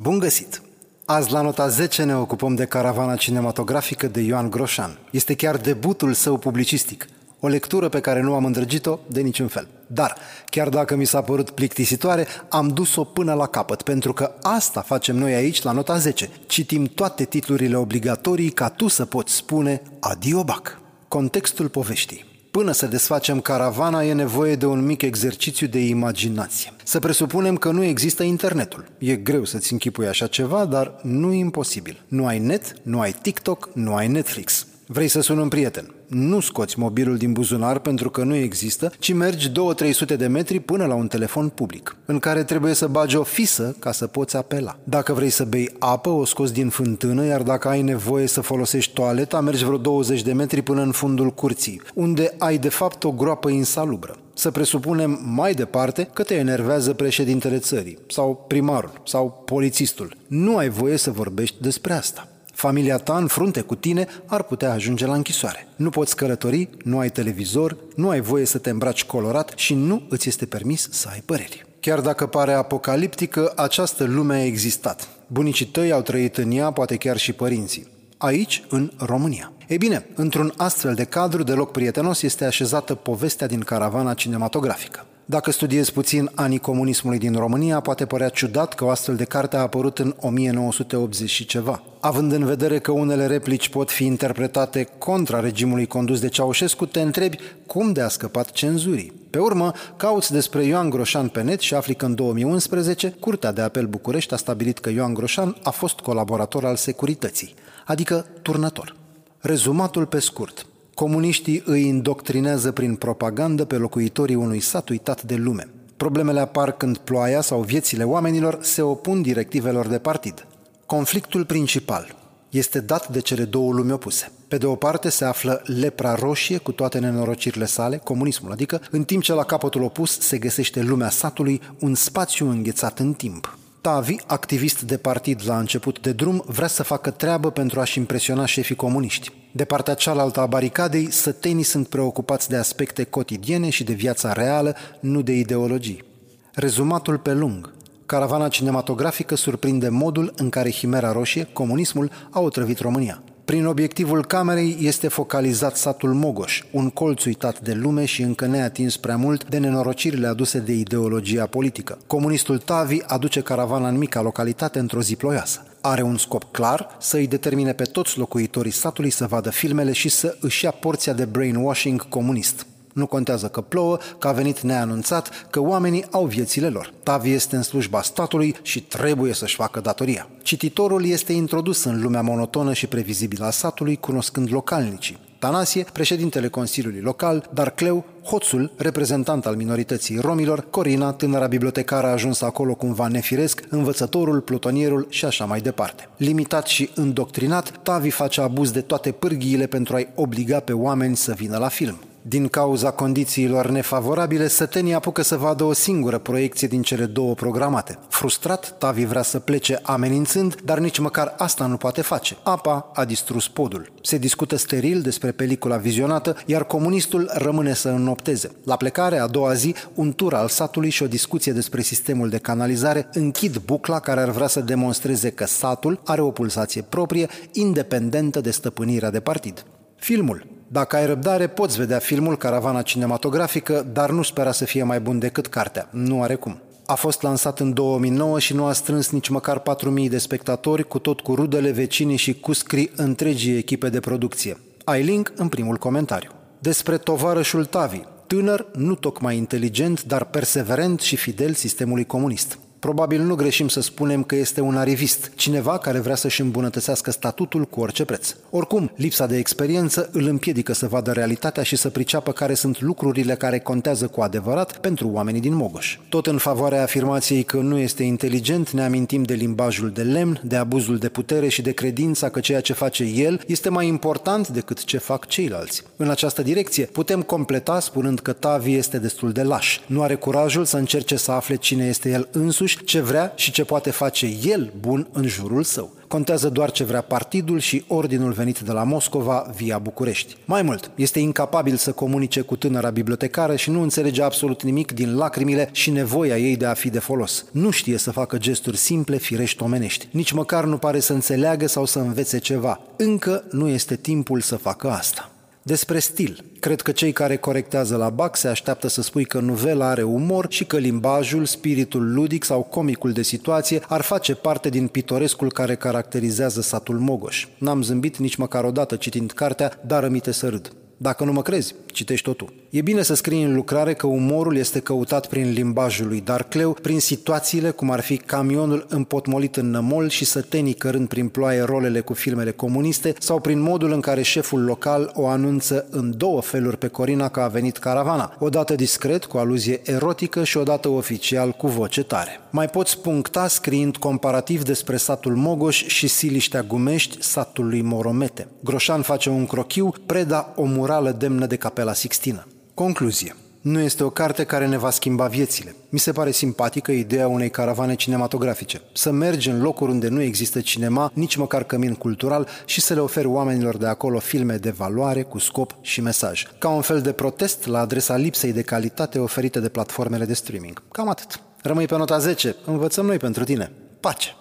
Bun găsit! Azi la nota 10 ne ocupăm de caravana cinematografică de Ioan Groșan. Este chiar debutul său publicistic. O lectură pe care nu am îndrăgit-o de niciun fel. Dar, chiar dacă mi s-a părut plictisitoare, am dus-o până la capăt, pentru că asta facem noi aici la nota 10. Citim toate titlurile obligatorii ca tu să poți spune adio bac. Contextul poveștii. Până să desfacem caravana e nevoie de un mic exercițiu de imaginație. Să presupunem că nu există internetul. E greu să-ți închipui așa ceva, dar nu e imposibil. Nu ai net, nu ai TikTok, nu ai Netflix. Vrei să suni un prieten. Nu scoți mobilul din buzunar pentru că nu există, ci mergi 2-300 de metri până la un telefon public, în care trebuie să bagi o fisă ca să poți apela. Dacă vrei să bei apă, o scoți din fântână, iar dacă ai nevoie să folosești toaleta, mergi vreo 20 de metri până în fundul curții, unde ai de fapt o groapă insalubră. Să presupunem mai departe că te enervează președintele țării, sau primarul, sau polițistul. Nu ai voie să vorbești despre asta. Familia ta în frunte cu tine ar putea ajunge la închisoare. Nu poți călători, nu ai televizor, nu ai voie să te îmbraci colorat și nu îți este permis să ai păreri. Chiar dacă pare apocaliptică, această lume a existat. Bunicii tăi au trăit în ea, poate chiar și părinții. Aici, în România. Ei bine, într-un astfel de cadru deloc prietenos este așezată povestea din caravana cinematografică. Dacă studiezi puțin anii comunismului din România, poate părea ciudat că o astfel de carte a apărut în 1980 și ceva. Având în vedere că unele replici pot fi interpretate contra regimului condus de Ceaușescu, te întrebi cum de a scăpat cenzurii. Pe urmă, cauți despre Ioan Groșan pe net și afli că în 2011 Curtea de Apel București a stabilit că Ioan Groșan a fost colaborator al securității, adică turnător. Rezumatul pe scurt. Comuniștii îi indoctrinează prin propagandă pe locuitorii unui sat uitat de lume. Problemele apar când ploaia sau viețile oamenilor se opun directivelor de partid. Conflictul principal este dat de cele două lumi opuse. Pe de o parte se află lepra roșie cu toate nenorocirile sale, comunismul, adică în timp ce la capătul opus se găsește lumea satului, un spațiu înghețat în timp. Tavi, activist de partid la început de drum, vrea să facă treabă pentru a-și impresiona șefii comuniști. De partea cealaltă a baricadei, sătenii sunt preocupați de aspecte cotidiene și de viața reală, nu de ideologii. Rezumatul pe lung. Caravana cinematografică surprinde modul în care Chimera Roșie, comunismul, a otrăvit România. Prin obiectivul camerei este focalizat satul Mogoș, un colț uitat de lume și încă neatins prea mult de nenorocirile aduse de ideologia politică. Comunistul Tavi aduce caravana în mica localitate într-o zi ploioasă. Are un scop clar să îi determine pe toți locuitorii satului să vadă filmele și să își ia porția de brainwashing comunist. Nu contează că plouă, că a venit neanunțat, că oamenii au viețile lor. Tavi este în slujba statului și trebuie să-și facă datoria. Cititorul este introdus în lumea monotonă și previzibilă a satului, cunoscând localnicii. Tanasie, președintele Consiliului Local, dar Cleu, hoțul, reprezentant al minorității romilor, Corina, tânăra bibliotecară ajunsă acolo cumva nefiresc, învățătorul, plutonierul și așa mai departe. Limitat și îndoctrinat, Tavi face abuz de toate pârghiile pentru a-i obliga pe oameni să vină la film. Din cauza condițiilor nefavorabile, Sătenii apucă să vadă o singură proiecție din cele două programate. Frustrat, Tavi vrea să plece amenințând, dar nici măcar asta nu poate face. Apa a distrus podul. Se discută steril despre pelicula vizionată, iar comunistul rămâne să înnopteze. La plecare, a doua zi, un tur al satului și o discuție despre sistemul de canalizare închid bucla care ar vrea să demonstreze că satul are o pulsație proprie, independentă de stăpânirea de partid. Filmul dacă ai răbdare, poți vedea filmul Caravana Cinematografică, dar nu spera să fie mai bun decât cartea. Nu are cum. A fost lansat în 2009 și nu a strâns nici măcar 4.000 de spectatori, cu tot cu rudele, vecinii și cu scrii întregii echipe de producție. Ai link în primul comentariu. Despre tovarășul Tavi, tânăr, nu tocmai inteligent, dar perseverent și fidel sistemului comunist. Probabil nu greșim să spunem că este un arivist, cineva care vrea să-și îmbunătățească statutul cu orice preț. Oricum, lipsa de experiență îl împiedică să vadă realitatea și să priceapă care sunt lucrurile care contează cu adevărat pentru oamenii din Mogoș. Tot în favoarea afirmației că nu este inteligent, ne amintim de limbajul de lemn, de abuzul de putere și de credința că ceea ce face el este mai important decât ce fac ceilalți. În această direcție, putem completa spunând că Tavi este destul de laș. Nu are curajul să încerce să afle cine este el însuși însuși ce vrea și ce poate face el bun în jurul său. Contează doar ce vrea partidul și ordinul venit de la Moscova via București. Mai mult, este incapabil să comunice cu tânăra bibliotecară și nu înțelege absolut nimic din lacrimile și nevoia ei de a fi de folos. Nu știe să facă gesturi simple, firești, omenești. Nici măcar nu pare să înțeleagă sau să învețe ceva. Încă nu este timpul să facă asta. Despre stil. Cred că cei care corectează la BAC se așteaptă să spui că novela are umor și că limbajul, spiritul ludic sau comicul de situație ar face parte din pitorescul care caracterizează satul Mogoș. N-am zâmbit nici măcar o dată citind cartea, dar rămite să râd. Dacă nu mă crezi, citești totul. E bine să scrii în lucrare că umorul este căutat prin limbajul lui Darcleu, prin situațiile cum ar fi camionul împotmolit în nămol și sătenii cărând prin ploaie rolele cu filmele comuniste sau prin modul în care șeful local o anunță în două feluri pe Corina că a venit caravana, odată discret cu aluzie erotică și odată oficial cu voce tare. Mai poți puncta scriind comparativ despre satul Mogoș și Siliștea Gumești, satul lui Moromete. Groșan face un crochiu, Preda o murală demnă de capela Sixtină. Concluzie. Nu este o carte care ne va schimba viețile. Mi se pare simpatică ideea unei caravane cinematografice. Să mergi în locuri unde nu există cinema, nici măcar cămin cultural și să le oferi oamenilor de acolo filme de valoare, cu scop și mesaj. Ca un fel de protest la adresa lipsei de calitate oferite de platformele de streaming. Cam atât. Rămâi pe nota 10. Învățăm noi pentru tine. Pace!